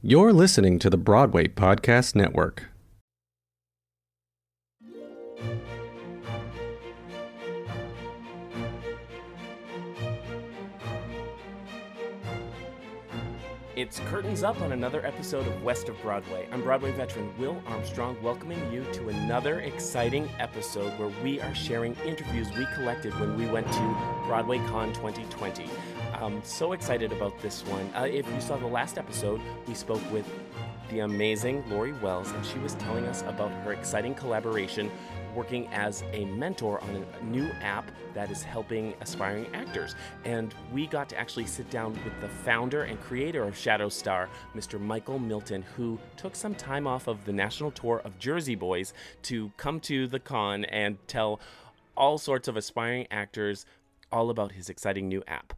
You're listening to the Broadway Podcast Network. It's curtains up on another episode of West of Broadway. I'm Broadway veteran Will Armstrong, welcoming you to another exciting episode where we are sharing interviews we collected when we went to Broadway Con 2020. I'm so excited about this one. Uh, if you saw the last episode, we spoke with the amazing Lori Wells, and she was telling us about her exciting collaboration working as a mentor on a new app that is helping aspiring actors. And we got to actually sit down with the founder and creator of Shadow Star, Mr. Michael Milton, who took some time off of the national tour of Jersey Boys to come to the con and tell all sorts of aspiring actors all about his exciting new app.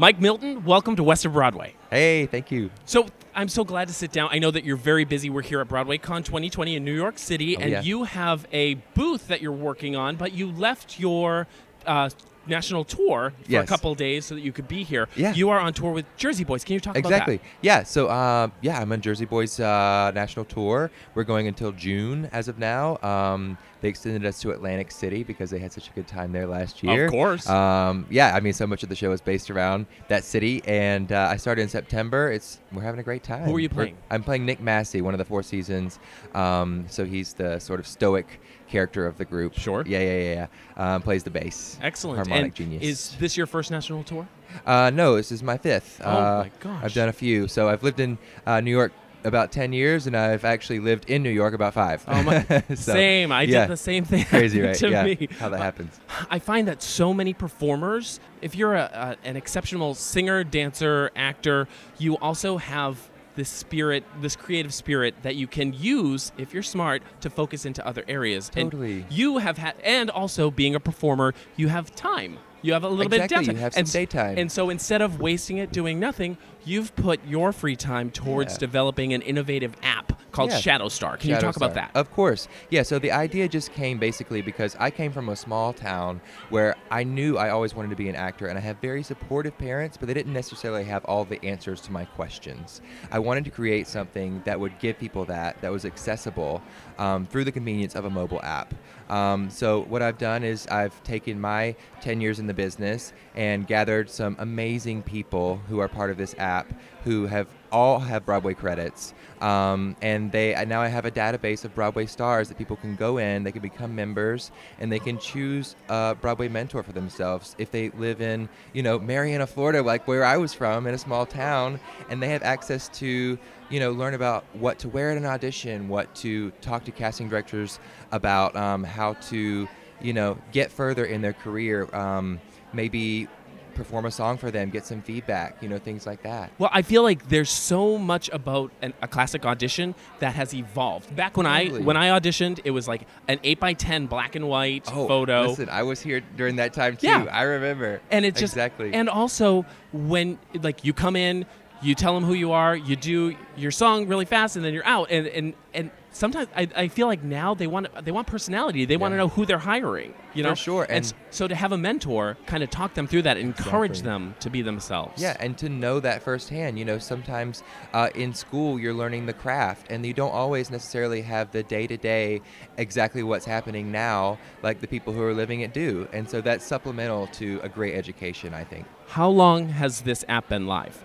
Mike Milton, welcome to West of Broadway. Hey, thank you. So I'm so glad to sit down. I know that you're very busy. We're here at Broadway Con 2020 in New York City, Oh, and yeah. you have a booth that you're working on, but you left your uh, national tour for a Yes. couple days so that you could be here. Yeah. You are on tour with Jersey Boys. Can you talk Exactly. about that? Exactly. Yeah. So, uh, yeah, I'm on Jersey Boys uh, national tour. We're going until June as of now. Um, they extended us to Atlantic City because they had such a good time there last year. Of course. Um, yeah. I mean, so much of the show is based around that city, and uh, I started in September. It's we're having a great time. Who are you We're- playing? I'm playing Nick Massi, one of the Four Seasons. Um, so he's the sort of stoic character of the group. Sure. Yeah, yeah, yeah. yeah. Um, plays the bass. Excellent. Harmonic and genius. Is this your first national tour? Uh, no, this is my fifth. Oh uh, my gosh. I've done a few. So I've lived in uh, New York about 10 years, and I've actually lived in New York about five. Oh my, So, same. I yeah. did the same thing. Crazy, right? to yeah. me. How that happens. I find that so many performers, if you're a, a, an exceptional singer, dancer, actor, you also have this spirit, this creative spirit that you can use if you're smart to focus into other areas. And Totally. you have had, and also being a performer, you have time. You have a little bit of Exactly, downtime. you have some and, daytime. And so instead of wasting it doing nothing, you've put your free time towards Yeah. developing an innovative app called Yeah. Shadow Star. Can you Shadow talk about that? Of course. Yeah, so the idea just came basically because I came from a small town where I knew I always wanted to be an actor, and I have very supportive parents, but they didn't necessarily have all the answers to my questions. I wanted to create something that would give people that, that was accessible um, through the convenience of a mobile app. Um, so what I've done is I've taken my 10 years in the business and gathered some amazing people who are part of this app who have all have Broadway credits. Um, and they now I have a database of Broadway stars that people can go in, they can become members, and they can choose a Broadway mentor for themselves if they live in, you know, Marietta, Florida, like where I was from, in a small town, and they have access to, you know, learn about what to wear at an audition, what to talk to casting directors about, um, how to, you know, get further in their career, um, maybe perform a song for them, get some feedback, you know, things like that. Well, I feel like there's so much about an, a classic audition that has evolved. Back when Totally. I when I auditioned, it was like an eight by ten black and white oh, photo, Oh, Listen, I was here during that time too. Yeah. I remember. and it just exactly. And also, when like you come in, you tell them who you are, you do your song really fast, and then you're out. And and and sometimes I, I feel like now they want they want personality. They want to know who they're hiring. You know, For sure, And, and- so to have a mentor kind of talk them through that, encourage Exactly. them to be themselves. yeah, and to know that firsthand. You know, sometimes uh, in school you're learning the craft, and you don't always necessarily have the day to day exactly what's happening now, like the people who are living it do. And so that's supplemental to a great education, I think. How long has this app been live?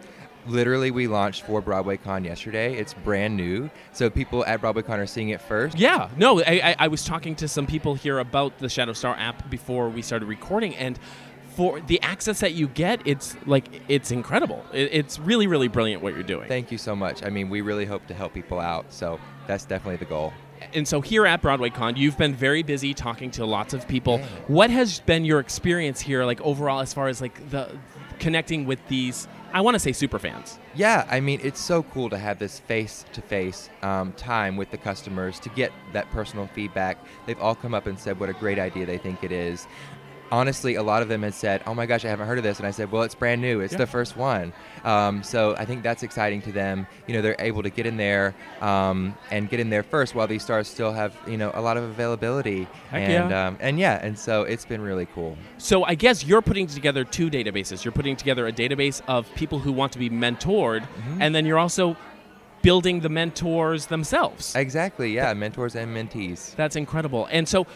Literally, we launched for Broadway Con yesterday. It's brand new, so people at Broadway Con are seeing it first. Yeah, no, I, I, I was talking to some people here about the Shadow Star app before we started recording, and for the access that you get, it's like it's incredible. It, it's really, really brilliant what you're doing. Thank you so much. I mean, we really hope to help people out, so that's definitely the goal. and so here at Broadway Con, you've been very busy talking to lots of people. Yeah. What has been your experience here, like overall, as far as like the connecting with these? I want to say super fans. Yeah, I mean, it's so cool to have this face to face time with the customers to get that personal feedback. They've all come up and said what a great idea they think it is. Honestly, a lot of them had said, "Oh my gosh, I haven't heard of this," and I said, "Well, it's brand new. It's Yeah. the first one." Um, so I think that's exciting to them. You know, they're able to get in there um, and get in there first while these stars still have you know a lot of availability. Heck and yeah. um, and yeah, and so it's been really cool. So I guess you're putting together two databases. You're putting together a database of people who want to be mentored, Mm-hmm. and then you're also building the mentors themselves. Exactly. Yeah, mentors and mentees. That's incredible. And so,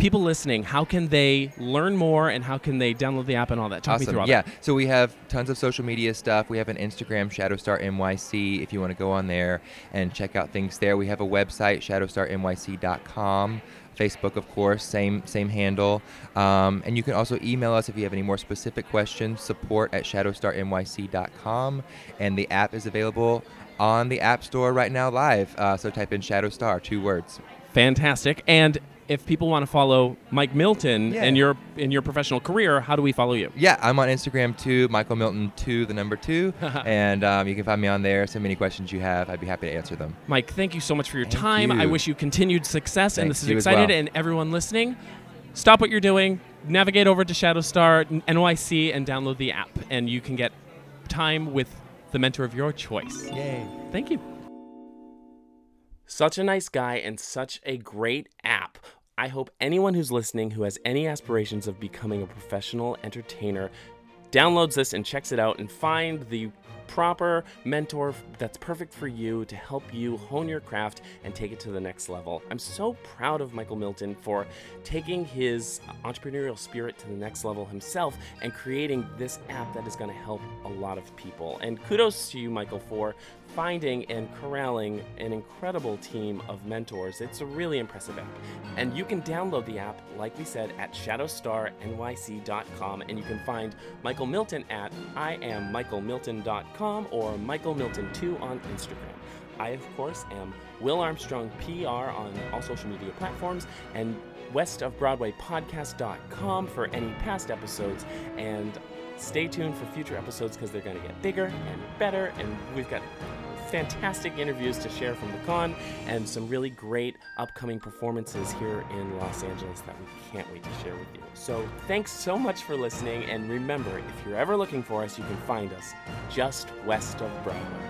people listening, how can they learn more and how can they download the app and all that? Talk me awesome. through all yeah. that. So we have tons of social media stuff. We have an Instagram, Shadowstar NYC, if you want to go on there and check out things there. We have a website, shadowstarnyc.com. Facebook, of course, same same handle. Um, and you can also email us if you have any more specific questions. Support at shadowstarnyc.com. And the app is available on the App Store right now, live. Uh, so type in Shadowstar, two words. Fantastic. And if people want to follow Mike Milton Yeah. in your in your professional career, how do we follow you? Yeah, I'm on Instagram too, Michael Milton two, the number two, and um, you can find me on there. So many questions you have, I'd be happy to answer them. Mike, thank you so much for your Thank time. I wish you continued success, and Thanks, this is excited. well. And everyone listening, stop what you're doing, navigate over to Shadowstar NYC, and download the app, and you can get time with the mentor of your choice. Yay! Thank you. Such a nice guy and such a great app. I hope anyone who's listening who has any aspirations of becoming a professional entertainer downloads this and checks it out and find the proper mentor that's perfect for you to help you hone your craft and take it to the next level. I'm so proud of Michael Milton for taking his entrepreneurial spirit to the next level himself and creating this app that is going to help a lot of people. And kudos to you, Michael, for finding and corralling an incredible team of mentors. It's a really impressive app. And you can download the app, like we said, at shadowstarnyc.com. And you can find Michael Milton at iammichaelmilton.com or Michael Milton2 on Instagram. I, of course, am Will Armstrong PR on all social media platforms and westofbroadwaypodcast.com for any past episodes. And stay tuned for future episodes because they're going to get bigger and better. And we've got fantastic interviews to share from the con and some really great upcoming performances here in Los Angeles that we can't wait to share with you. So thanks so much for listening. And remember, if you're ever looking for us, you can find us just west of Broadway.